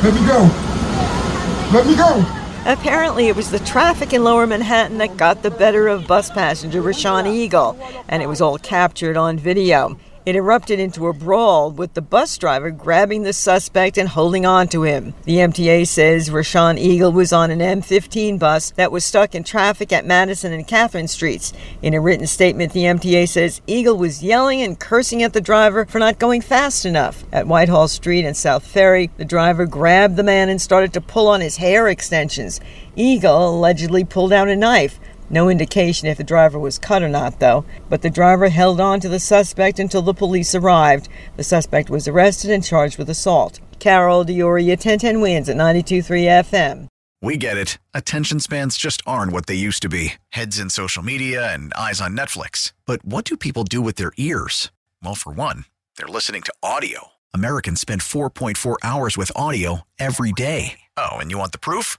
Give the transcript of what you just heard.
Let me go. Let me go. Apparently, it was the traffic in lower Manhattan that got the better of bus passenger Rashawn Eagle, and it was all captured on video. It erupted into a brawl with the bus driver grabbing the suspect and holding on to him. The MTA says Rashawn Eagle was on an M15 bus that was stuck in traffic at Madison and Catherine Streets. In a written statement, the MTA says Eagle was yelling and cursing at the driver for not going fast enough. At Whitehall Street and South Ferry, the driver grabbed the man and started to pull on his hair extensions. Eagle allegedly pulled out a knife. No indication if the driver was cut or not, though, but the driver held on to the suspect until the police arrived. The suspect was arrested and charged with assault. Carol D'Auria, 1010 WINS at 92.3 FM. We get it. Attention spans just aren't what they used to be heads in social media and eyes on Netflix. But what do people do with their ears? Well, for one, they're listening to audio. Americans spend 4.4 hours with audio every day. Oh, and you want the proof?